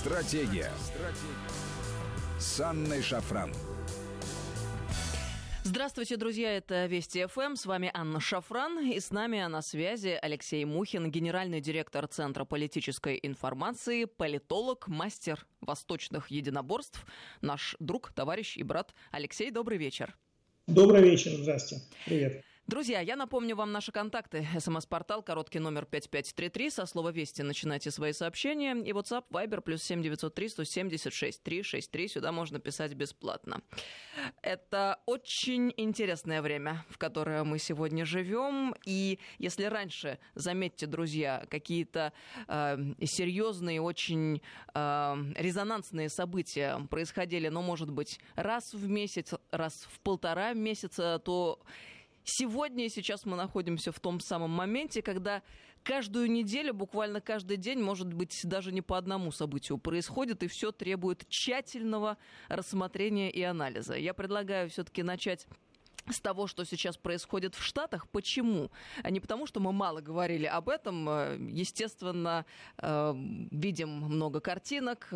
Стратегия. Стратегия. С Анной Шафран. Здравствуйте, друзья, это Вести ФМ, с вами Анна Шафран, и с нами на связи Алексей Мухин, генеральный директор Центра политической информации, политолог, мастер восточных единоборств, наш друг, товарищ и брат Алексей, добрый вечер. Добрый вечер, здрасте, привет. Друзья, я напомню вам наши контакты. СМС-портал, короткий номер 5533. Со слова «Вести» начинайте свои сообщения. И WhatsApp, Viber, плюс 7903 176 363. Сюда можно писать бесплатно. Это очень интересное время, в которое мы сегодня живем. И если раньше, заметьте, друзья, какие-то э, серьезные, очень э, резонансные события происходили, ну, может быть, раз в месяц, раз в полтора месяца, то Сегодня и сейчас мы находимся в том самом моменте, когда каждую неделю, буквально каждый день, может быть, даже не по одному событию происходит, и все требует тщательного рассмотрения и анализа. Я предлагаю все-таки начать с того, что сейчас происходит в Штатах. Почему? А не потому, что мы мало говорили об этом. Э, естественно, э, видим много картинок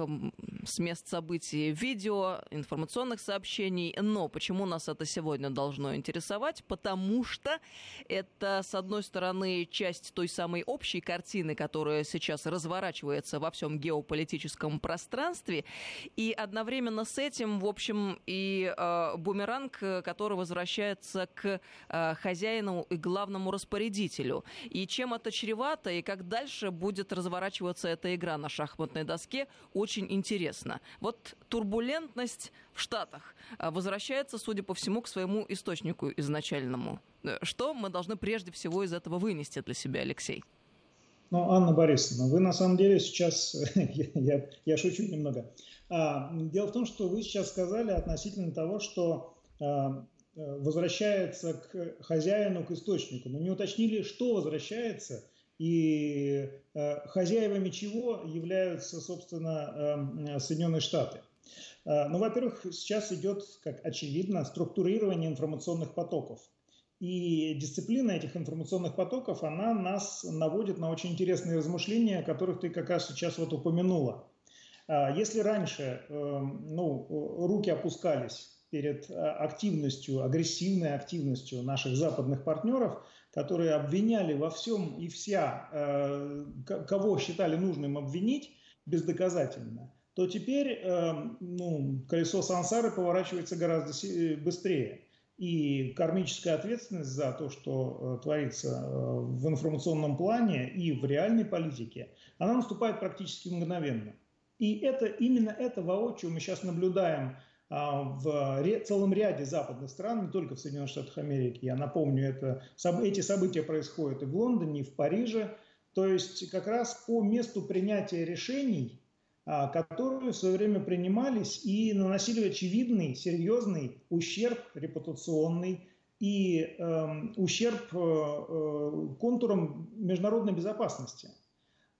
с мест событий, видео, информационных сообщений. Но почему нас это сегодня должно интересовать? Потому что это, с одной стороны, часть той самой общей картины, которая сейчас разворачивается во всем геополитическом пространстве. И одновременно с этим, в общем, и э, бумеранг, который возвращается обращается к э, хозяину и главному распорядителю. И чем это чревато, и как дальше будет разворачиваться эта игра на шахматной доске, очень интересно. Вот турбулентность в Штатах э, возвращается, судя по всему, к своему источнику изначальному. Э, что мы должны прежде всего из этого вынести для себя, Алексей? Ну, Анна Борисовна, вы на самом деле сейчас, я, я, я шучу немного. А, дело в том, что вы сейчас сказали относительно того, что а, возвращается к хозяину, к источнику, но не уточнили, что возвращается и э, хозяевами чего являются, собственно, э, Соединенные Штаты. Ну, во-первых, сейчас идет, как очевидно, структурирование информационных потоков. И дисциплина этих информационных потоков, она нас наводит на очень интересные размышления, о которых ты как раз сейчас вот упомянула. Если раньше ну, руки опускались перед э, активностью, агрессивной активностью наших западных партнеров, которые обвиняли во всем и вся, э, кого считали нужным обвинить бездоказательно, то теперь э, ну, колесо сансары поворачивается гораздо быстрее. И кармическая ответственность за то, что творится в информационном плане и в реальной политике, она наступает практически мгновенно. И это именно это воочию мы сейчас наблюдаем в целом ряде западных стран, не только в Соединенных Штатах Америки. Я напомню, это, эти события происходят и в Лондоне, и в Париже. То есть как раз по месту принятия решений, а, которые в свое время принимались и наносили очевидный, серьезный ущерб репутационный и э, ущерб э, контурам международной безопасности.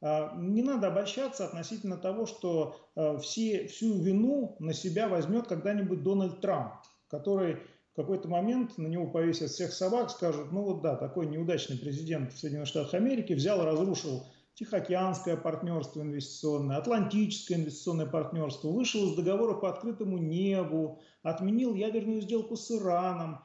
А, не надо обольщаться относительно того, что а, все, всю вину на себя возьмет когда-нибудь Дональд Трамп, который в какой-то момент на него повесят всех собак, скажут, ну вот да, такой неудачный президент Соединенных Штатах Америки взял, разрушил Тихоокеанское партнерство инвестиционное, Атлантическое инвестиционное партнерство, вышел из договора по открытому небу, отменил ядерную сделку с Ираном.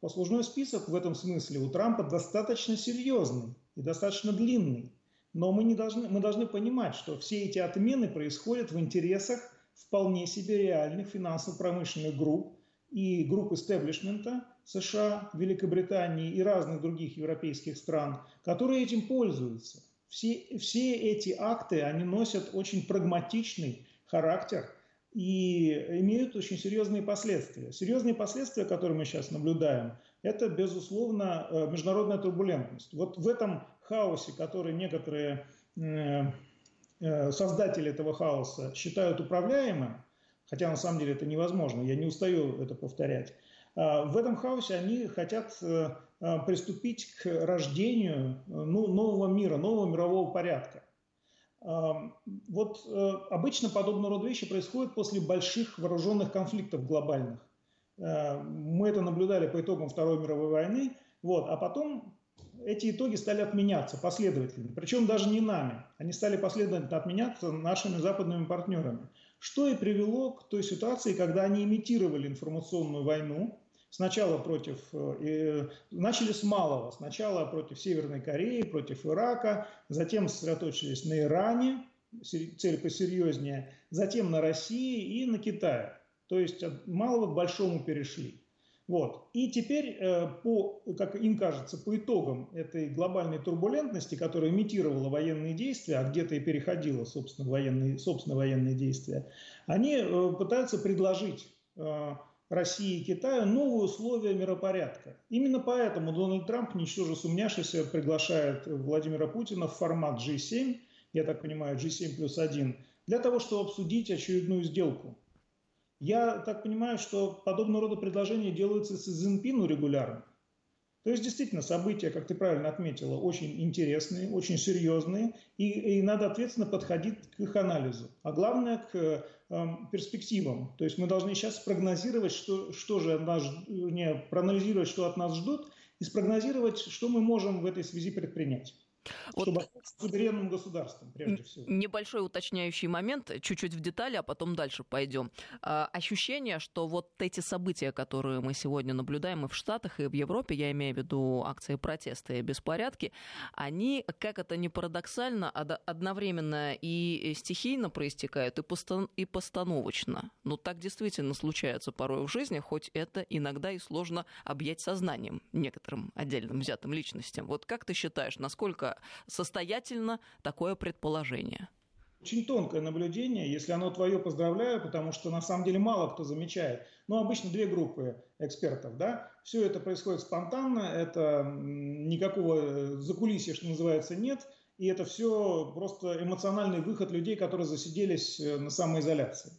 Послужной список в этом смысле у Трампа достаточно серьезный и достаточно длинный. Но мы, не должны, мы должны понимать, что все эти отмены происходят в интересах вполне себе реальных финансово-промышленных групп и групп истеблишмента США, Великобритании и разных других европейских стран, которые этим пользуются. Все, все эти акты, они носят очень прагматичный характер и имеют очень серьезные последствия. Серьезные последствия, которые мы сейчас наблюдаем, это, безусловно, э, международная турбулентность. Вот в этом хаосе, который некоторые э, э, создатели этого хаоса считают управляемым, хотя на самом деле это невозможно, я не устаю это повторять, а, в этом хаосе они хотят приступить к рождению ну, нового мира, нового мирового порядка. Вот обычно подобного рода вещи происходят после больших вооруженных конфликтов глобальных. Мы это наблюдали по итогам Второй мировой войны, вот, а потом эти итоги стали отменяться последовательно. Причем даже не нами. Они стали последовательно отменяться нашими западными партнерами. Что и привело к той ситуации, когда они имитировали информационную войну, Сначала против, э, начали с малого, сначала против Северной Кореи, против Ирака, затем сосредоточились на Иране, цель посерьезнее, затем на России и на Китае. То есть от малого к большому перешли. Вот. И теперь, э, по, как им кажется, по итогам этой глобальной турбулентности, которая имитировала военные действия, а где-то и переходила, собственно, военные, собственно, военные действия, они э, пытаются предложить России и Китаю новые условия миропорядка. Именно поэтому Дональд Трамп, ничтоже сумняшися, приглашает Владимира Путина в формат G7, я так понимаю, G7 плюс 1, для того, чтобы обсудить очередную сделку. Я так понимаю, что подобного рода предложения делаются с Цзиньпину регулярно. То есть, действительно, события, как ты правильно отметила, очень интересные, очень серьезные, и, и надо ответственно подходить к их анализу. А главное, к Эм, перспективам. То есть мы должны сейчас спрогнозировать, что, что же от нас, не, проанализировать, что от нас ждут, и спрогнозировать, что мы можем в этой связи предпринять. Вот чтобы суверенным государством, прежде всего. Небольшой уточняющий момент, чуть-чуть в детали, а потом дальше пойдем. А, ощущение, что вот эти события, которые мы сегодня наблюдаем и в Штатах, и в Европе, я имею в виду акции протеста и беспорядки, они, как это не парадоксально, одновременно и стихийно проистекают, и, постан- и постановочно. Но так действительно случается порой в жизни, хоть это иногда и сложно объять сознанием некоторым отдельным взятым личностям. Вот как ты считаешь, насколько состоятельно такое предположение? Очень тонкое наблюдение. Если оно твое, поздравляю, потому что на самом деле мало кто замечает. Но ну, обычно две группы экспертов. Да? Все это происходит спонтанно, это никакого закулисья, что называется, нет. И это все просто эмоциональный выход людей, которые засиделись э, на самоизоляции.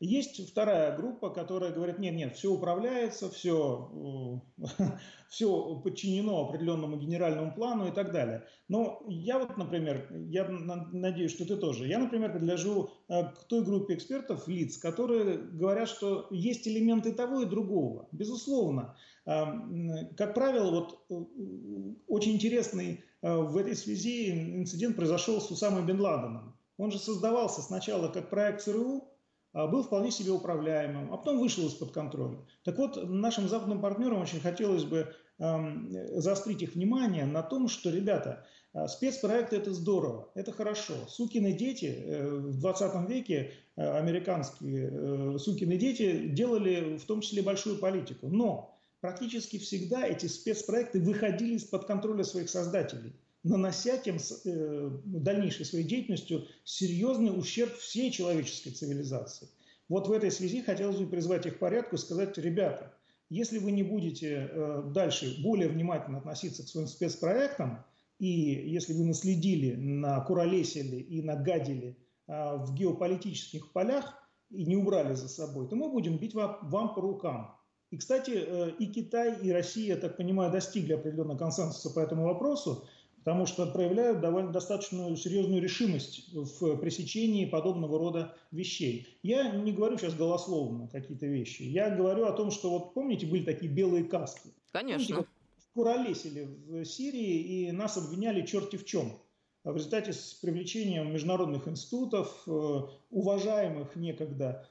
Есть вторая группа, которая говорит, нет, нет, все управляется, все, все подчинено определенному генеральному плану и так далее. Но я вот, например, я надеюсь, что ты тоже, я, например, предложу э, к той группе экспертов, лиц, которые говорят, что есть элементы того и другого. Безусловно. Э, как правило, вот э, очень интересный в этой связи инцидент произошел с Усамой Бен Ладеном. Он же создавался сначала как проект ЦРУ, был вполне себе управляемым, а потом вышел из-под контроля. Так вот, нашим западным партнерам очень хотелось бы э, заострить их внимание на том, что, ребята, а, спецпроекты это здорово, это хорошо. Сукины дети э, в 20 веке, э, американские э, сукины дети делали в том числе большую политику. Но практически всегда эти спецпроекты выходили из-под контроля своих создателей нанося тем э, дальнейшей своей деятельностью серьезный ущерб всей человеческой цивилизации. Вот в этой связи хотелось бы призвать их к порядку и сказать, ребята, если вы не будете э, дальше более внимательно относиться к своим спецпроектам, и если вы наследили, накуролесили и нагадили э, в геополитических полях и не убрали за собой, то мы будем бить вам, вам по рукам. И, кстати, э, и Китай, и Россия, я так понимаю, достигли определенного консенсуса по этому вопросу потому что проявляют довольно достаточно серьезную решимость в пресечении подобного рода вещей. Я не говорю сейчас голословно какие-то вещи. Я говорю о том, что вот помните, были такие белые касты. Конечно. Помните, куролесили в Сирии и нас обвиняли черти в чем в результате с привлечением международных институтов, э, уважаемых некогда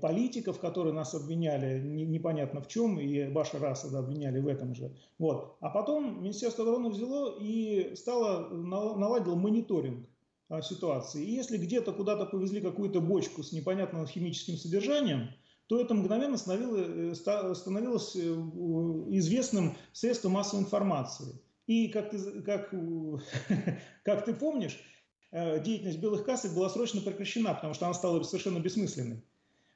политиков, которые нас обвиняли непонятно в чем, и Баша Расада обвиняли в этом же. Вот. А потом Министерство обороны взяло и стало, наладило мониторинг а, ситуации. И если где-то куда-то повезли какую-то бочку с непонятным химическим содержанием, то это мгновенно становилось, э, становилось э, известным средством массовой информации. И как ты, как, как ты помнишь, деятельность белых кассок была срочно прекращена, потому что она стала совершенно бессмысленной.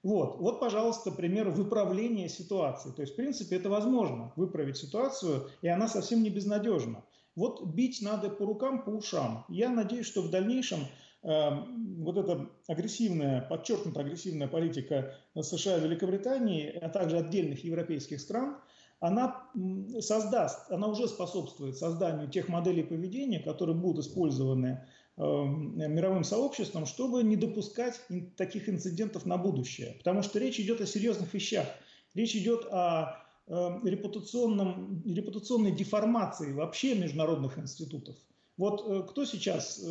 Вот, вот, пожалуйста, пример выправления ситуации. То есть, в принципе, это возможно, выправить ситуацию, и она совсем не безнадежна. Вот бить надо по рукам, по ушам. Я надеюсь, что в дальнейшем э, вот эта агрессивная, подчеркнуто агрессивная политика США и Великобритании, а также отдельных европейских стран – она создаст, она уже способствует созданию тех моделей поведения, которые будут использованы э, мировым сообществом, чтобы не допускать таких инцидентов на будущее. Потому что речь идет о серьезных вещах. Речь идет о репутационном, репутационной деформации вообще международных институтов. Вот кто сейчас,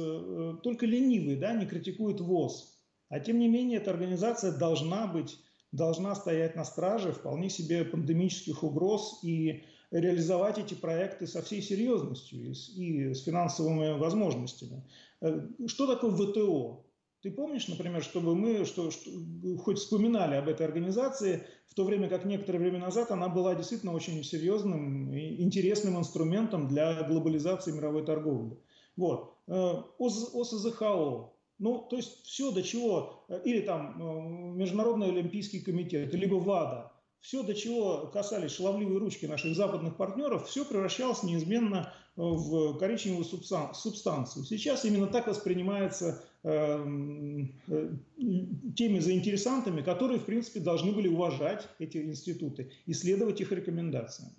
только ленивый, да, не критикует ВОЗ, а тем не менее эта организация должна быть, должна стоять на страже вполне себе пандемических угроз и реализовать эти проекты со всей серьезностью и с, и с финансовыми возможностями. Э, что такое ВТО? Ты помнишь, например, чтобы мы что, что, хоть вспоминали об этой организации, в то время как некоторое время назад она была действительно очень серьезным и интересным инструментом для глобализации мировой торговли. Вот. Э, ОСЗХО. Ну, то есть все, до чего, э, или там Международный Олимпийский комитет, либо ВАДА, все, до чего касались шаловливые ручки наших западных партнеров, все превращалось неизменно э, в коричневую субстанцию. Сейчас именно так воспринимается э, э, теми заинтересантами, которые, в принципе, должны были уважать эти институты и следовать их рекомендациям.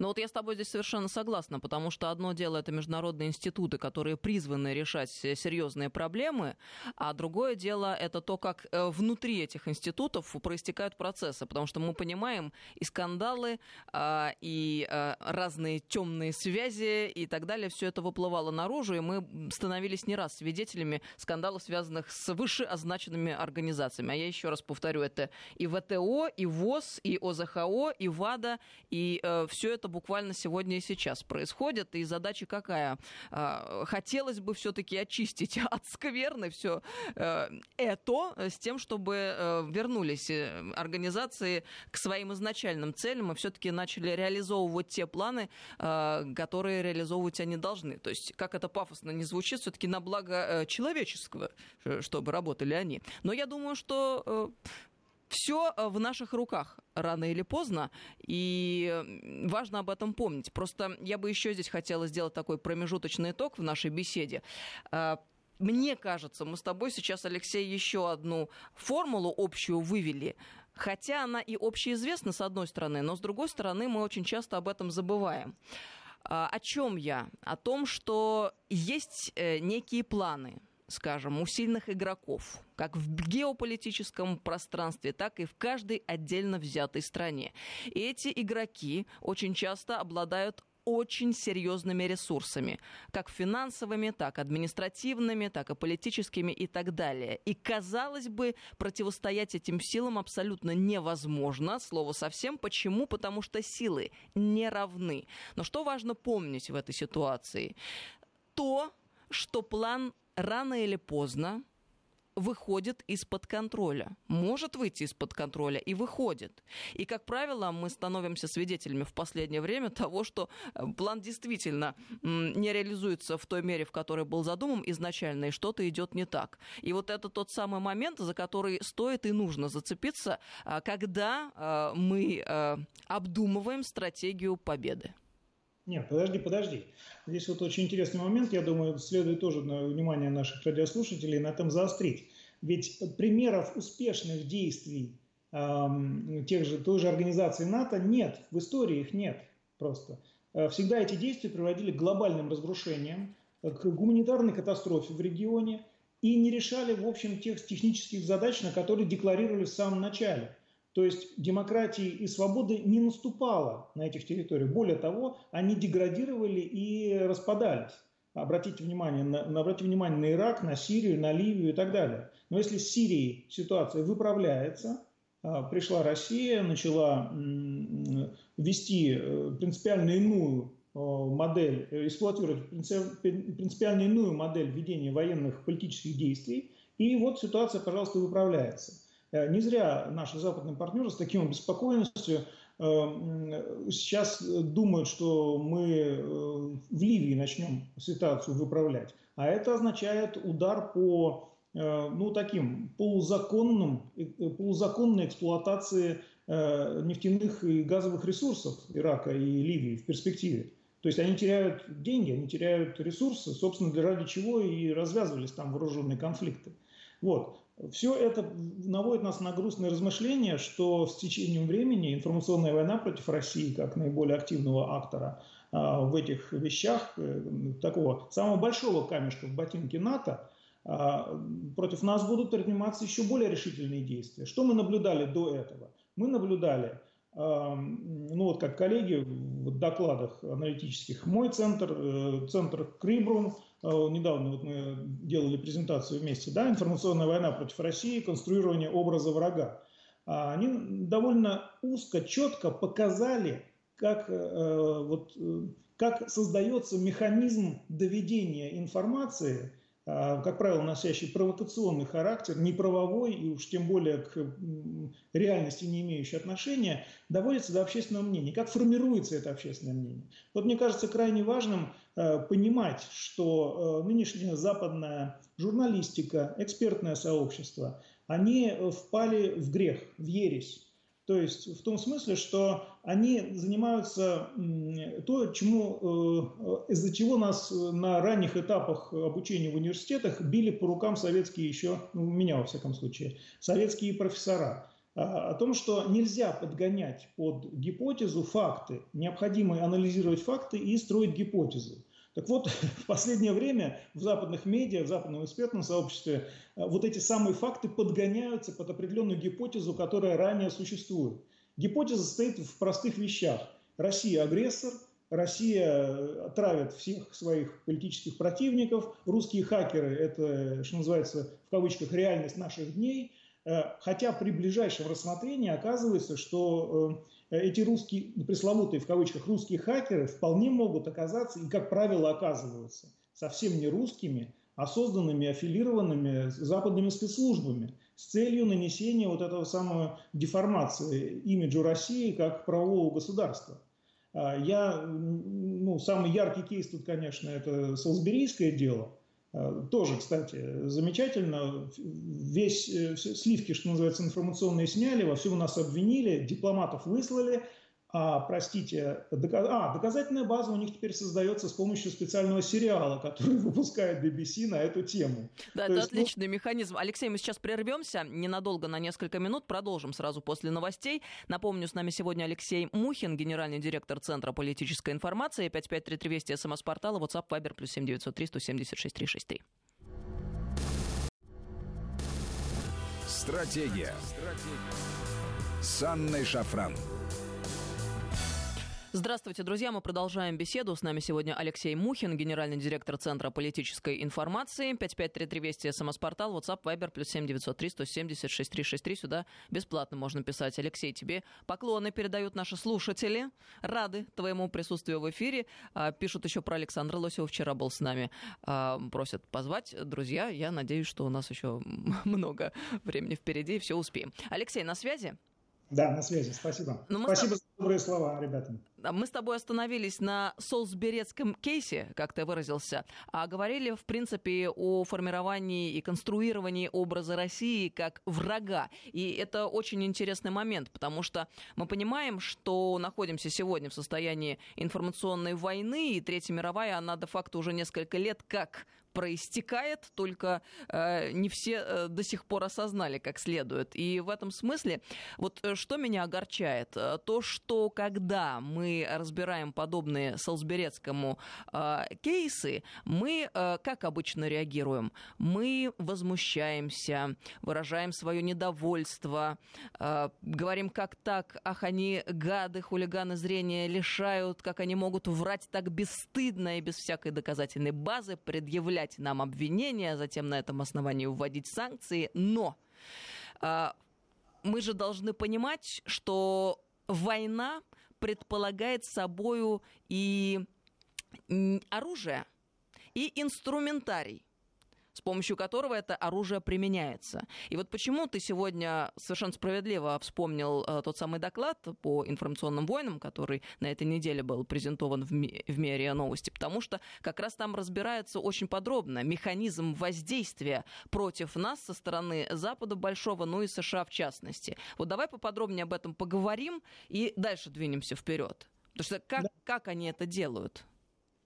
Но вот я с тобой здесь совершенно согласна, потому что одно дело это международные институты, которые призваны решать серьезные проблемы, а другое дело это то, как э, внутри этих институтов проистекают процессы, потому что мы понимаем и скандалы, а, и э, разные темные связи и так далее, все это выплывало наружу, и мы становились не раз свидетелями скандалов, связанных с вышеозначенными организациями. А я еще раз повторю, это и ВТО, и ВОЗ, и ОЗХО, и ВАДА, и э, все это буквально сегодня и сейчас происходит. И задача какая? А, хотелось бы все-таки очистить от скверны все э, это с тем, чтобы э, вернулись э, организации к своим изначальным целям и все-таки начали реализовывать те планы, которые реализовывать они должны. То есть, как это пафосно не звучит, все-таки на благо человеческого, чтобы работали они. Но я думаю, что все э, в наших руках рано или поздно, и важно об этом помнить. Просто я бы еще здесь хотела сделать такой промежуточный итог в нашей беседе. Э, мне кажется, мы с тобой сейчас, Алексей, еще одну формулу общую вывели, хотя она и общеизвестна с одной стороны, но с другой стороны мы очень часто об этом забываем. Э, о чем я? О том, что есть некие планы, скажем, у сильных игроков, как в геополитическом пространстве, так и в каждой отдельно взятой стране. И эти игроки очень часто обладают очень серьезными ресурсами, как финансовыми, так административными, так и политическими и так далее. И, казалось бы, противостоять этим силам абсолютно невозможно, слово совсем. Почему? Потому что силы не равны. Но что важно помнить в этой ситуации? То, что план рано или поздно выходит из-под контроля. Может выйти из-под контроля и выходит. И, как правило, мы становимся свидетелями в последнее время того, что э, план действительно не реализуется в той мере, в которой был задуман изначально, и что-то идет не так. И вот это тот самый момент, за который стоит и нужно зацепиться, а, когда э, мы э, обдумываем стратегию победы. Нет, подожди, подожди. Здесь вот очень интересный момент, я думаю, следует тоже на внимание наших радиослушателей на этом заострить. Ведь примеров успешных действий э, тех же, той же организации НАТО нет, в истории их нет просто. Э, всегда эти действия приводили к глобальным разрушениям, к гуманитарной катастрофе в регионе и не решали, в общем, тех технических задач, на которые декларировали в самом начале. То есть демократии и свободы не наступало на этих территориях. Более того, они деградировали и распадались. Обратите внимание на, обратите внимание на Ирак, на Сирию, на Ливию и так далее. Но если с Сирией ситуация выправляется, а, пришла Россия, начала вести э, принципиально иную модель, э, эксплуатировать принципиально иную модель ведения военных политических действий, и вот ситуация, пожалуйста, выправляется. Э, не зря наши западные партнеры с таким обеспокоенностью э, сейчас думают, что мы э, в Ливии начнем ситуацию выправлять. А это означает удар по ну, таким полузаконным, полузаконной эксплуатации нефтяных и газовых ресурсов Ирака и Ливии в перспективе. То есть они теряют деньги, они теряют ресурсы, собственно, ради чего и развязывались там вооруженные конфликты. Вот. Все это наводит нас на грустное размышление, что с течением времени информационная война против России, как наиболее активного актора а, в этих вещах, э, такого самого большого камешка в ботинке НАТО, а, против нас будут предприниматься еще более решительные действия. Что мы наблюдали до этого? Мы наблюдали ну вот как коллеги в докладах аналитических, мой центр, э, центр Крибрум, э, недавно вот мы делали презентацию вместе, да, информационная война против России, конструирование образа врага. А они довольно узко, четко показали, как, э, вот, как создается механизм доведения информации как правило, носящий провокационный характер, не правовой и уж тем более к реальности не имеющий отношения, доводится до общественного мнения. Как формируется это общественное мнение? Вот мне кажется крайне важным э, понимать, что э, нынешняя западная журналистика, экспертное сообщество, они впали в грех, в ересь то есть в том смысле, что они занимаются то, чему, э, из-за чего нас на ранних этапах обучения в университетах били по рукам советские еще, ну, меня во всяком случае, советские профессора. О том, что нельзя подгонять под гипотезу факты, необходимо анализировать факты и строить гипотезы. Так вот, в последнее время в западных медиа, в западном экспертном сообществе э, вот эти самые факты подгоняются под определенную гипотезу, которая ранее существует. Гипотеза стоит в простых вещах. Россия агрессор, Россия э, травит всех своих политических противников, русские хакеры – это, что называется, в кавычках, реальность наших дней. Э, хотя при ближайшем рассмотрении оказывается, что эти русские, пресловутые в кавычках русские хакеры вполне могут оказаться, и как правило оказываются, совсем не русскими, а созданными, аффилированными западными спецслужбами с целью нанесения вот этого самого деформации имиджа России как правового государства. А, я, ну, самый яркий кейс тут, конечно, это Солсберийское дело – Э, тоже, кстати, замечательно. Весь э, сливки, что называется, информационные сняли, во всем нас обвинили, дипломатов выслали, а, простите, доказ... а, доказательная база у них теперь создается с помощью специального сериала, который выпускает BBC на эту тему. Да, То это есть, ну, отличный ну... механизм. Алексей, мы сейчас прервемся ненадолго, на несколько минут, продолжим сразу после новостей. Напомню, с нами сегодня Алексей Мухин, генеральный директор Центра политической информации, 5533 Вести, СМС-портала, WhatsApp, Viber, плюс 7903 176 363. Стратегия. Стратегия. С Анной Шафран. Здравствуйте, друзья. Мы продолжаем беседу. С нами сегодня Алексей Мухин, генеральный директор Центра политической информации. 5533 Вести, СМС-портал, WhatsApp, Viber, плюс 7903 170 6363. Сюда бесплатно можно писать. Алексей, тебе поклоны передают наши слушатели. Рады твоему присутствию в эфире. А, пишут еще про Александра Лосева. Вчера был с нами. А, просят позвать. Друзья, я надеюсь, что у нас еще много времени впереди и все успеем. Алексей, на связи? Да, на связи, спасибо. Но ну, спасибо за добрые слова, ребята. Мы с тобой остановились на Солсберецком кейсе, как ты выразился, а говорили, в принципе, о формировании и конструировании образа России как врага. И это очень интересный момент, потому что мы понимаем, что находимся сегодня в состоянии информационной войны, и Третья мировая, она де-факто уже несколько лет как проистекает, только э, не все э, до сих пор осознали как следует. И в этом смысле, вот э, что меня огорчает, э, то, что когда мы разбираем подобные Солсберецкому э, кейсы, мы, э, как обычно, реагируем? Мы возмущаемся, выражаем свое недовольство, э, говорим, как так, ах, они гады, хулиганы зрения лишают, как они могут врать так бесстыдно и без всякой доказательной базы, предъявлять нам обвинения, затем на этом основании вводить санкции. Но э, мы же должны понимать, что война предполагает собою и оружие, и инструментарий с помощью которого это оружие применяется. И вот почему ты сегодня совершенно справедливо вспомнил э, тот самый доклад по информационным войнам, который на этой неделе был презентован в, ми- в МИРИА Новости, потому что как раз там разбирается очень подробно механизм воздействия против нас со стороны Запада Большого, ну и США в частности. Вот давай поподробнее об этом поговорим и дальше двинемся вперед. Потому что как, да. как они это делают?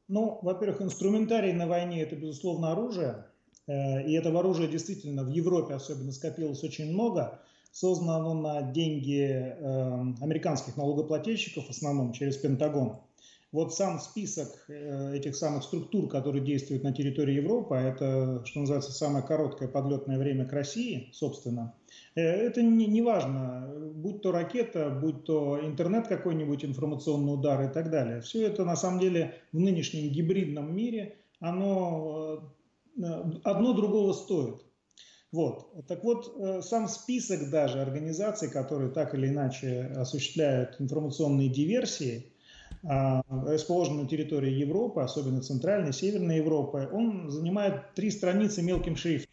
Ну, во-первых, инструментарий на войне это, безусловно, оружие. Э, и этого оружия действительно в Европе особенно скопилось очень много. Создано оно на деньги эм, американских налогоплательщиков, в основном через Пентагон. Вот сам список э, этих самых структур, которые действуют на территории Европы, а это, что называется, самое короткое подлетное время к России, собственно, Это не, не важно, будь то ракета, будь то интернет какой-нибудь, информационный удар и так далее. Все это на самом деле в нынешнем гибридном мире, оно одно другого стоит. Вот. Так вот, э, сам список даже организаций, которые так или иначе осуществляют информационные диверсии, а, расположены на территории Европы, особенно Центральной, Северной Европы, он занимает три страницы мелким шрифтом.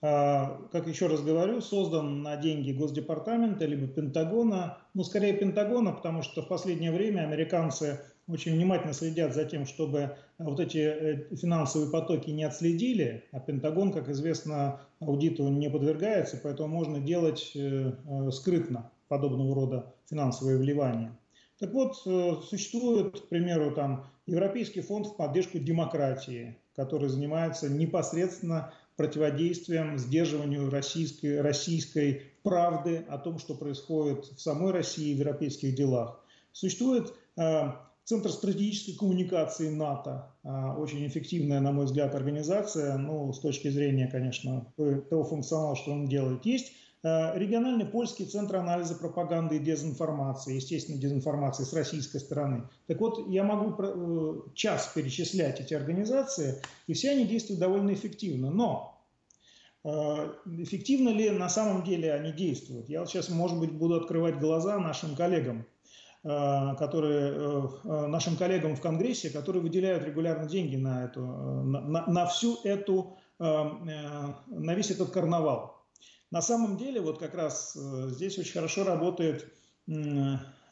Как еще раз говорю, создан на деньги Госдепартамента либо Пентагона, ну скорее Пентагона, потому что в последнее время американцы очень внимательно следят за тем, чтобы э, вот эти э, финансовые потоки не отследили, а Пентагон, как известно, аудиту не подвергается, поэтому можно делать э, скрытно подобного рода финансовые вливания. Так вот, существует, к примеру, там Европейский фонд в поддержку демократии, который занимается непосредственно противодействием, сдерживанию российской, российской правды о том, что происходит в самой России в европейских делах. Существует Центр стратегической коммуникации НАТО. А, очень эффективная, на мой взгляд, организация, ну, с точки зрения, конечно, того функционала, что он делает. Есть а, региональный польский центр анализа пропаганды и дезинформации, естественно, дезинформации с российской стороны. Так вот, я могу э, час перечислять эти организации, и все они действуют довольно эффективно. Но а, эффективно ли на самом деле они действуют? Я сейчас, может быть, буду открывать глаза нашим коллегам которые э, э, нашим коллегам в Конгрессе, которые выделяют регулярно деньги на, эту, на, на всю эту, на весь этот карнавал. На самом деле, вот как раз здесь очень хорошо работает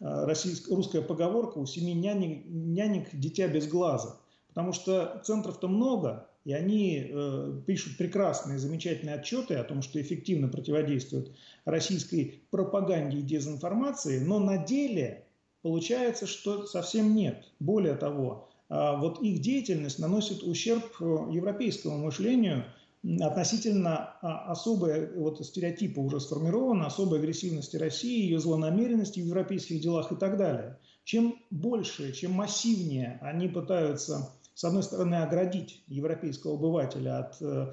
российская, русская поговорка «у семи нянек, нянек дитя без глаза». Потому что центров-то много, и они э, пишут прекрасные, замечательные отчеты о том, что эффективно противодействуют российской пропаганде и дезинформации, но на деле Получается, что совсем нет. Более того, а, вот их деятельность наносит ущерб э, европейскому мышлению относительно а, особой, вот стереотипа уже сформированы, особой агрессивности России, ее злонамеренности в европейских делах и так далее. Чем больше, чем массивнее они пытаются, с одной стороны, оградить европейского обывателя от э,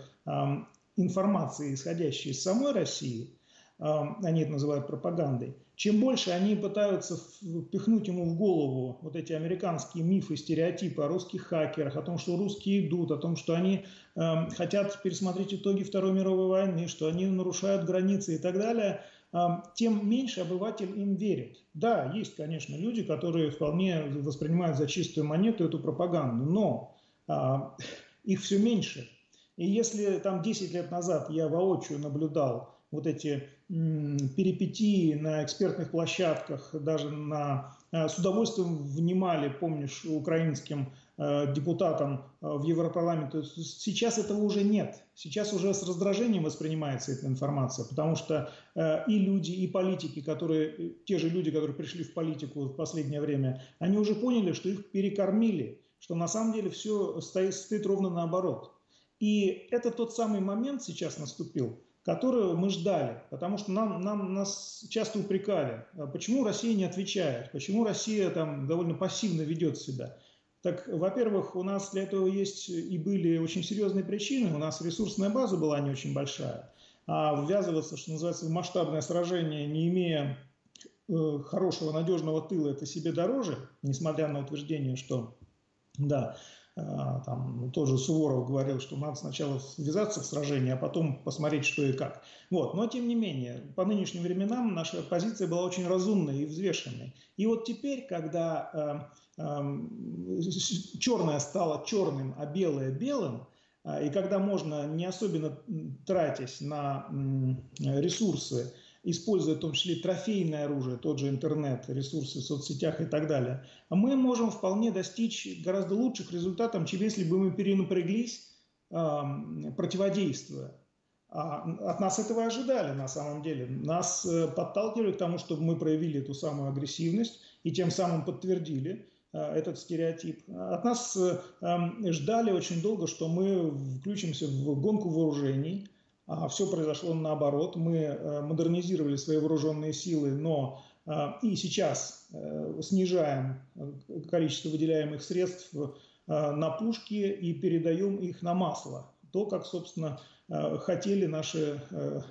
информации, исходящей из самой России, они это называют пропагандой, чем больше они пытаются впихнуть ему в голову вот эти американские мифы, стереотипы о русских хакерах, о том, что русские идут, о том, что они э, хотят пересмотреть итоги Второй мировой войны, что они нарушают границы и так далее, э, тем меньше обыватель им верит. Да, есть, конечно, люди, которые вполне воспринимают за чистую монету эту пропаганду, но э, их все меньше. И если там 10 лет назад я воочию наблюдал вот эти перипетии на экспертных площадках, даже на, э, с удовольствием внимали, помнишь, украинским э, депутатам э, в Европарламенте. Сейчас этого уже нет. Сейчас уже с раздражением воспринимается эта информация, потому что и люди, и политики, которые, те же люди, которые пришли в политику в последнее время, они уже поняли, что их перекормили, что на самом деле все стоит, стоит ровно наоборот. И это тот самый момент сейчас наступил, которую мы ждали, потому что нам, нам, нас часто упрекали, а почему Россия не отвечает, почему Россия там довольно пассивно ведет себя. Так, во-первых, у нас для этого есть и были очень серьезные причины, у нас ресурсная база была не очень большая, а ввязываться, что называется, в масштабное сражение, не имея э, хорошего, надежного тыла, это себе дороже, несмотря на утверждение, что да, там ну, тоже Суворов говорил, что надо сначала ввязаться в сражение, а потом посмотреть, что и как. Вот. Но тем не менее, по нынешним временам наша позиция была очень разумной и взвешенной. И вот теперь, когда э, э, черное стало черным, а белое белым, э, и когда можно, не особенно тратясь на ресурсы, используя в том числе трофейное оружие, тот же интернет, ресурсы в соцсетях и так далее, мы можем вполне достичь гораздо лучших результатов, чем если бы мы перенапряглись, противодействуя. А от нас этого ожидали на самом деле. Нас э, подталкивали к тому, чтобы мы проявили эту самую агрессивность и тем самым подтвердили э, этот стереотип. От нас э, ждали очень долго, что мы включимся в гонку вооружений, а все произошло наоборот. Мы э, модернизировали свои вооруженные силы, но э, и сейчас э, снижаем количество выделяемых средств на пушки и передаем их на масло. То, как, собственно, хотели наши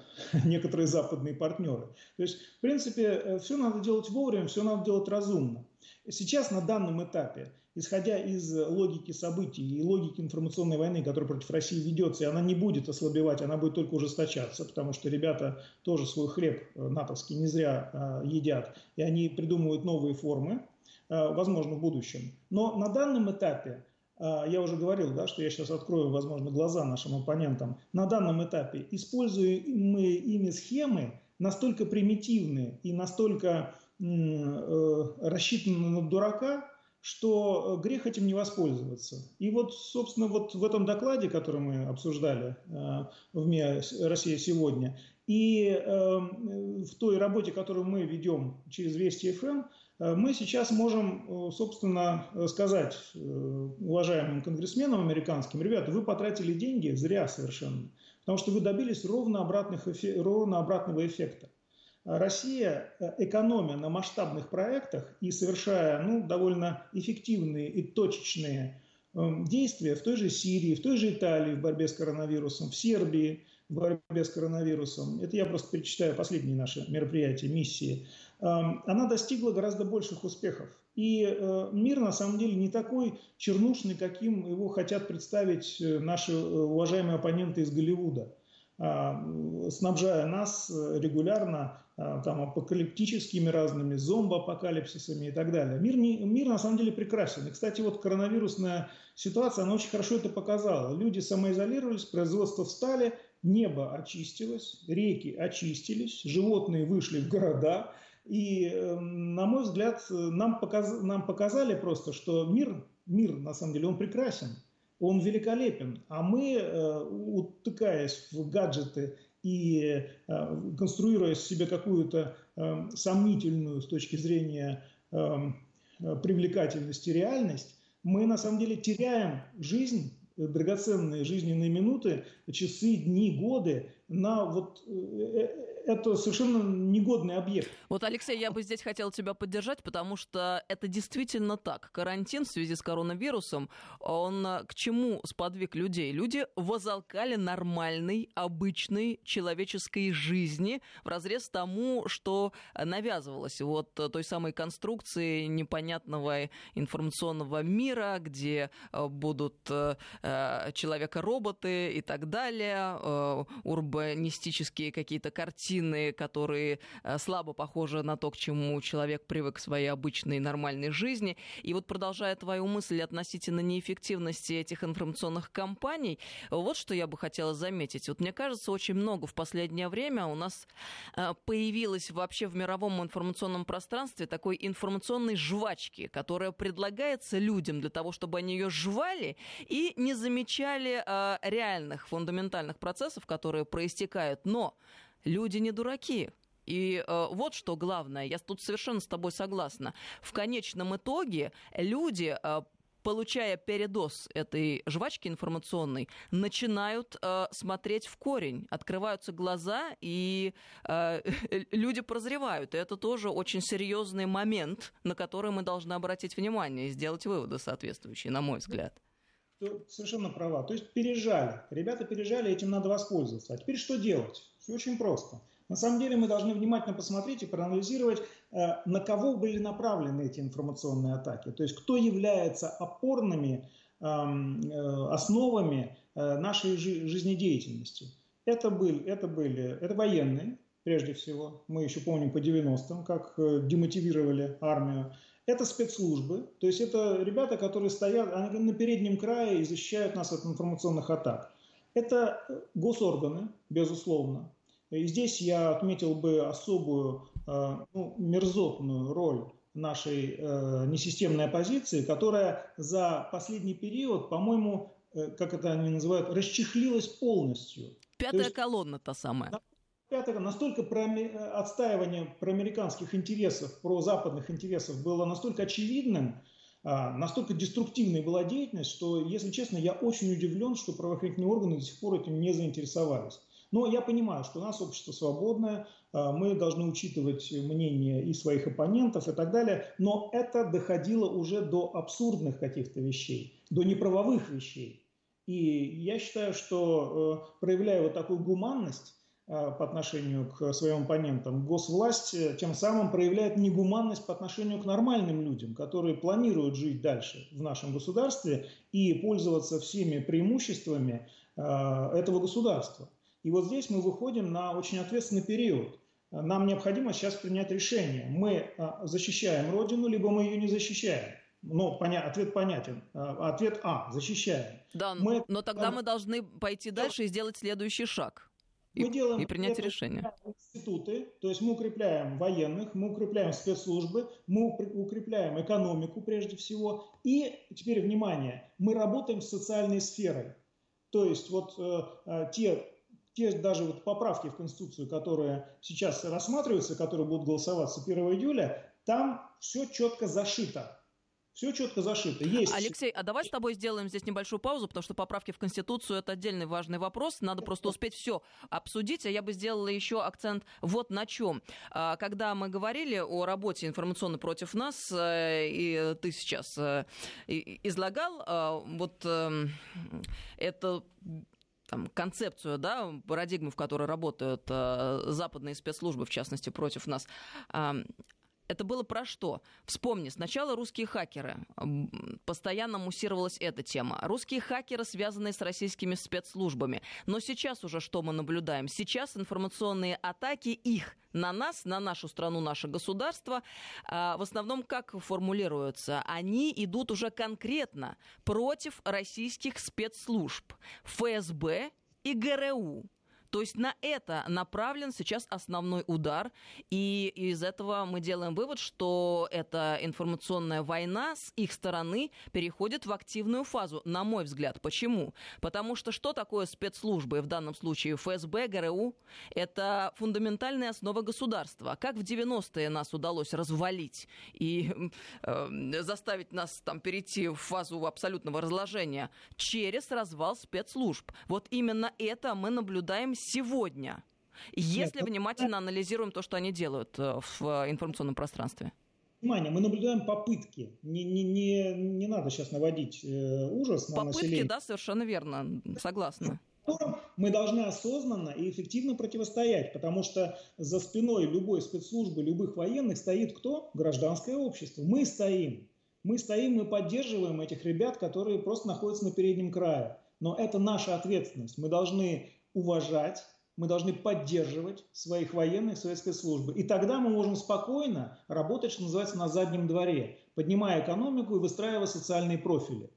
некоторые западные партнеры. То есть, в принципе, все надо делать вовремя, все надо делать разумно. Сейчас на данном этапе исходя из логики событий и логики информационной войны, которая против России ведется, и она не будет ослабевать, она будет только ужесточаться, потому что ребята тоже свой хлеб э, натовский не зря э, едят, и они придумывают новые формы, э, возможно, в будущем. Но на данном этапе я уже говорил, да, что я сейчас открою, возможно, глаза нашим оппонентам. На данном этапе используемые ими схемы настолько примитивны и настолько рассчитаны на дурака, что э, грех этим не воспользоваться. И вот, собственно, вот в этом докладе, который мы обсуждали э, в МИА «Россия сегодня», и э, в той работе, которую мы ведем через Вести ФМ, мы сейчас можем, собственно, сказать уважаемым конгрессменам американским, ребята, вы потратили деньги зря совершенно, потому что вы добились ровно, обратных, ровно обратного эффекта. Россия, э, экономя на масштабных проектах и совершая ну, довольно эффективные и точечные эм, действия в той же Сирии, в той же Италии в борьбе с коронавирусом, в Сербии в борьбе с коронавирусом, это я просто перечитаю последние наши мероприятия, миссии, эм, она достигла гораздо больших успехов. И э, мир на самом деле не такой чернушный, каким его хотят представить э, наши уважаемые оппоненты из Голливуда. Снабжая нас регулярно там, апокалиптическими разными зомбо-апокалипсисами и так далее. Мир, не, мир на самом деле прекрасен. И, кстати, вот коронавирусная ситуация, она очень хорошо это показала. Люди самоизолировались, производство встали, небо очистилось, реки очистились, животные вышли в города. И, эм, на мой взгляд, нам, показ, нам показали просто, что мир, мир, на самом деле, он прекрасен, он великолепен. А мы, э, утыкаясь в гаджеты и э, конструируя себе какую-то э, сомнительную с точки зрения э, привлекательности реальность, мы на самом деле теряем жизнь, драгоценные жизненные минуты, часы, дни, годы на вот это совершенно негодный объект. Вот, Алексей, я бы здесь хотел тебя поддержать, потому что это действительно так. Карантин в связи с коронавирусом, он э, к чему сподвиг людей? Люди возалкали нормальной, обычной человеческой жизни в разрез тому, что навязывалось вот той самой конструкции непонятного информационного мира, где э, будут э, человека-роботы и так далее, урбанистические какие-то картины, картины, которые э, слабо похожи на то, к чему человек привык в своей обычной нормальной жизни. И вот продолжая твою мысль относительно неэффективности этих информационных кампаний, вот что я бы хотела заметить. Вот мне кажется, очень много в последнее время у нас э, появилось вообще в мировом информационном пространстве такой информационной жвачки, которая предлагается людям для того, чтобы они ее жвали и не замечали э, реальных фундаментальных процессов, которые проистекают. Но Люди не дураки. И э, вот что главное, я тут совершенно с тобой согласна. В конечном итоге люди, э, получая передоз этой жвачки информационной, начинают э, смотреть в корень, открываются глаза, и э, люди прозревают. И это тоже очень серьезный момент, на который мы должны обратить внимание и сделать выводы соответствующие, на мой взгляд. Совершенно права. То есть пережали. Ребята пережали, этим надо воспользоваться. А теперь что делать? Все очень просто. На самом деле мы должны внимательно посмотреть и проанализировать, э, на кого были направлены эти информационные атаки. То есть кто является опорными эм, э, основами э, нашей жизнедеятельности. Это были, это были это военные, прежде всего. Мы еще помним по 90-м, как демотивировали армию. Это спецслужбы, то есть это ребята, которые стоят они на переднем крае и защищают нас от информационных атак. Это госорганы, безусловно. И здесь я отметил бы особую э, ну, мерзотную роль нашей э, несистемной оппозиции, которая за последний период, по-моему, э, как это они называют, расчехлилась полностью. Пятая есть, колонна та самая. Пятая, настолько про, отстаивание проамериканских интересов, про западных интересов было настолько очевидным, а, настолько деструктивной была деятельность, что, если честно, я очень удивлен, что правоохранительные органы до сих пор этим не заинтересовались. Но я понимаю, что у нас общество свободное, а, мы должны учитывать мнение и своих оппонентов и так далее, но это доходило уже до абсурдных каких-то вещей, до неправовых вещей. И я считаю, что э, проявляя вот такую гуманность э, по отношению к своим оппонентам, госвласть тем самым проявляет негуманность по отношению к нормальным людям, которые планируют жить дальше в нашем государстве и пользоваться всеми преимуществами этого государства. И вот здесь мы выходим на очень ответственный период. Нам необходимо сейчас принять решение. Мы защищаем Родину, либо мы ее не защищаем. Ну, поня... ответ понятен. А, ответ А. Защищаем. Да, мы... но тогда мы должны пойти дальше и сделать следующий шаг. Мы и, делаем, и принять решение. Институты, то есть мы укрепляем военных, мы укрепляем спецслужбы, мы укрепляем экономику прежде всего. И теперь внимание, мы работаем с социальной сферой. То есть вот э, э те, те даже вот поправки в Конституцию, которые сейчас рассматриваются, которые будут голосоваться 1 июля, там все четко зашито. Все четко зашито. Есть. Алексей, а давай с тобой сделаем здесь небольшую паузу, потому что поправки в Конституцию это отдельный важный вопрос. Надо просто успеть все обсудить. А я бы сделала еще акцент вот на чем. А, когда мы говорили о работе информационно против нас, э, и ты сейчас э, излагал э, вот эм, это там, концепцию, да, парадигму, в которой работают э, западные спецслужбы, в частности, против нас. Э, это было про что? Вспомни, сначала русские хакеры. Постоянно муссировалась эта тема. Русские хакеры, связанные с российскими спецслужбами. Но сейчас уже что мы наблюдаем? Сейчас информационные атаки их на нас, на нашу страну, наше государство, а, в основном как формулируются? Они идут уже конкретно против российских спецслужб. ФСБ и ГРУ. То есть на это направлен сейчас основной удар, и из этого мы делаем вывод, что эта информационная война с их стороны переходит в активную фазу, на мой взгляд. Почему? Потому что что такое спецслужбы, в данном случае ФСБ, ГРУ? Это фундаментальная основа государства. Как в 90-е нас удалось развалить и э, заставить нас там перейти в фазу абсолютного разложения? Через развал спецслужб. Вот именно это мы наблюдаем сегодня, если Нет, внимательно анализируем то, что они делают э, в э, информационном пространстве? Внимание, мы наблюдаем попытки. Не, не, не, не надо сейчас наводить э, ужас на попытки, население. да, совершенно верно, согласна. Мы должны осознанно и эффективно противостоять, потому что за спиной любой спецслужбы, любых военных стоит кто? Гражданское общество. Мы стоим. Мы стоим, мы поддерживаем этих ребят, которые просто находятся на переднем крае. Но это наша ответственность. Мы должны уважать, мы должны поддерживать своих военных, свои спецслужбы. И тогда мы можем спокойно работать, что называется, на заднем дворе, поднимая экономику и выстраивая социальные профили.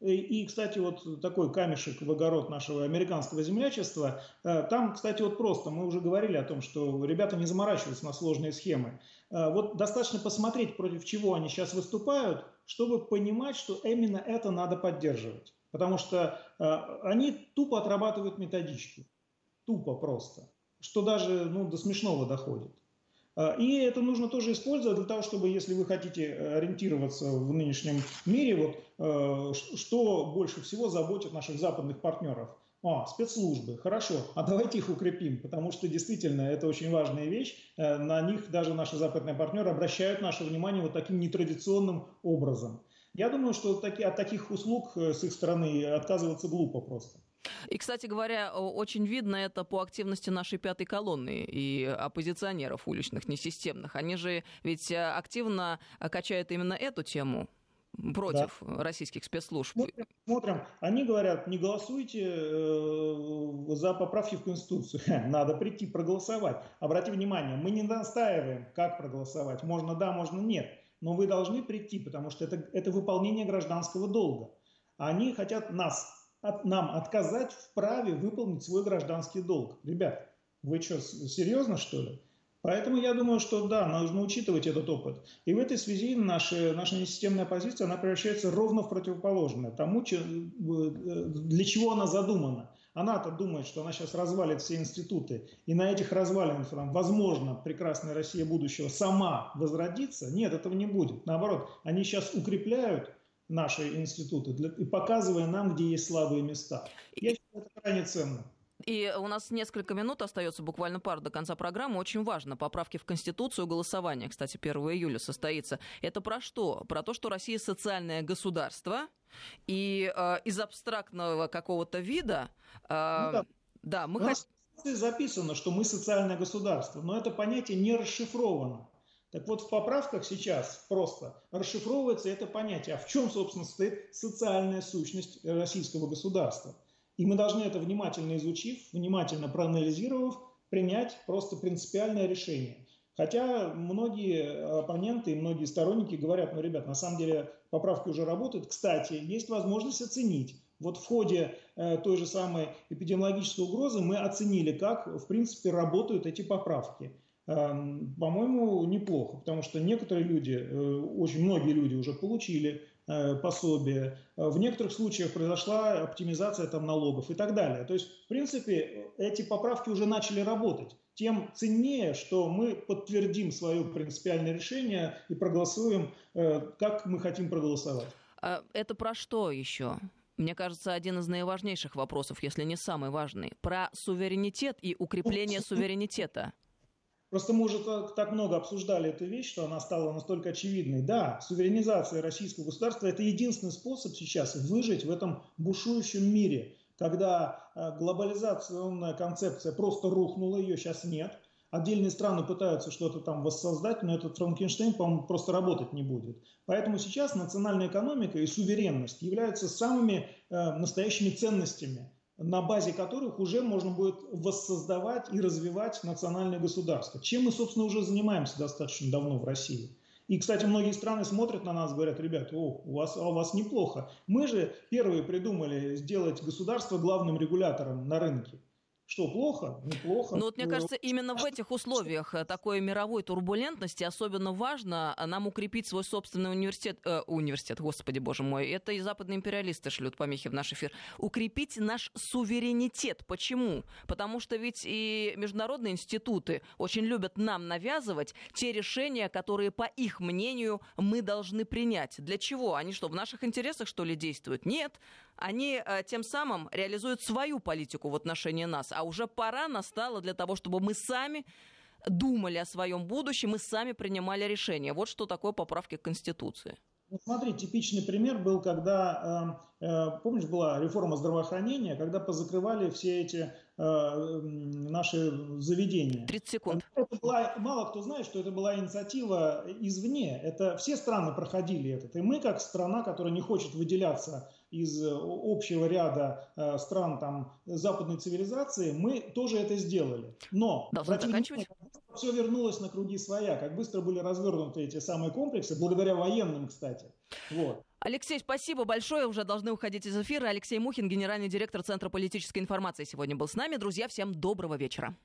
И, кстати, вот такой камешек в огород нашего американского землячества. Э, там, кстати, вот просто, мы уже говорили о том, что ребята не заморачиваются на сложные схемы. Э, вот достаточно посмотреть, против чего они сейчас выступают, чтобы понимать, что именно это надо поддерживать. Потому что э, они тупо отрабатывают методички. Тупо просто. Что даже ну, до смешного доходит. Э, и это нужно тоже использовать для того, чтобы, если вы хотите ориентироваться в нынешнем мире, вот, э, что больше всего заботит наших западных партнеров. А, спецслужбы, хорошо, а давайте их укрепим, потому что действительно это очень важная вещь. Э, на них даже наши западные партнеры обращают наше внимание вот таким нетрадиционным образом. Я думаю, что таки, от таких услуг э, с их стороны отказываться глупо просто. И, кстати говоря, очень видно это по активности нашей пятой колонны и оппозиционеров уличных, несистемных. Они же ведь э, активно качают именно эту тему против да. российских спецслужб. Смотрим, смотрим, они говорят, не голосуйте э, за поправки в Конституцию, надо прийти проголосовать. Обрати внимание, мы не настаиваем, как проголосовать, можно да, можно нет но вы должны прийти, потому что это, это выполнение гражданского долга. Они хотят нас, от, нам отказать в праве выполнить свой гражданский долг. Ребят, вы что, серьезно что ли? Поэтому я думаю, что да, нужно учитывать этот опыт. И в этой связи наша, наша несистемная позиция, она превращается ровно в противоположное тому, э, для чего она задумана. Она-то думает, что она сейчас развалит все институты, и на этих развалинах, возможно, прекрасная Россия будущего сама возродится. Нет, этого не будет. Наоборот, они сейчас укрепляют наши институты, для, и показывая нам, где есть слабые места. Я считаю, это крайне ценно. И у нас несколько минут остается, буквально пару до конца программы. Очень важно. Поправки в Конституцию, голосование, кстати, 1 июля состоится. Это про что? Про то, что Россия социальное государство – И э, из абстрактного какого-то вида... Э, ну, да. да, мы хотим... записано, что мы социальное государство, но это понятие не расшифровано. Так вот, в поправках сейчас просто расшифровывается это понятие. А в чем, собственно, стоит социальная сущность российского государства? И мы должны это внимательно изучив, внимательно проанализировав, принять просто принципиальное решение. Хотя многие оппоненты и многие сторонники говорят, ну, ребят, на самом деле поправки уже работают. Кстати, есть возможность оценить. Вот в ходе э, той же самой эпидемиологической угрозы мы оценили, как, в принципе, работают эти поправки. Эм, по-моему, неплохо, потому что некоторые люди, э, очень многие люди уже получили э, пособие, э, в некоторых случаях произошла оптимизация там, налогов и так далее. То есть, в принципе, эти поправки уже начали работать. Тем ценнее, что мы подтвердим свое принципиальное решение и проголосуем, как мы хотим проголосовать. А это про что еще? мне кажется, один из наиважнейших вопросов, если не самый важный, про суверенитет и укрепление суверенитета. Просто мы уже так, так много обсуждали эту вещь, что она стала настолько очевидной. Да, суверенизация российского государства – это единственный способ сейчас выжить в этом бушующем мире, когда э, глобализационная концепция просто рухнула, ее сейчас нет. Отдельные страны пытаются что-то там воссоздать, но этот Франкенштейн, по-моему, просто работать не будет. Поэтому сейчас национальная экономика и суверенность являются самыми э, настоящими ценностями на базе которых уже можно будет воссоздавать и развивать национальное государство. Чем мы, собственно, уже занимаемся достаточно давно в России. И, кстати, многие страны смотрят на нас, говорят, ребят, о, у вас, а у вас неплохо. Мы же первые придумали сделать государство главным регулятором на рынке. Что, плохо? Неплохо. Ну вот мне кажется, именно в этих условиях э, такой мировой турбулентности особенно важно э, нам укрепить свой собственный университет, э, университет, господи боже мой, это и западные империалисты шлют помехи в наш эфир, укрепить наш суверенитет. Почему? Потому что ведь и международные институты очень любят нам навязывать те решения, которые, по их мнению, мы должны принять. Для чего? Они что, в наших интересах, что ли, действуют? Нет они э, тем самым реализуют свою политику в отношении нас. А уже пора настала для того, чтобы мы сами думали о своем будущем, мы сами принимали решения. Вот что такое поправки к Конституции. Ну, смотри, типичный пример был, когда, э, э, помнишь, была реформа здравоохранения, когда позакрывали все эти наши заведения. 30 секунд. Это была, мало кто знает, что это была инициатива извне. Это все страны проходили это. И мы, как страна, которая не хочет выделяться из общего ряда э, стран там, западной цивилизации, мы тоже это сделали. Но Должны заканчивать? все вернулось на круги своя, как быстро были развернуты эти самые комплексы, благодаря военным, кстати. Вот. Алексей, спасибо большое. Уже должны уходить из эфира. Алексей Мухин, генеральный директор Центра политической информации, сегодня был с нами. Друзья, всем доброго вечера.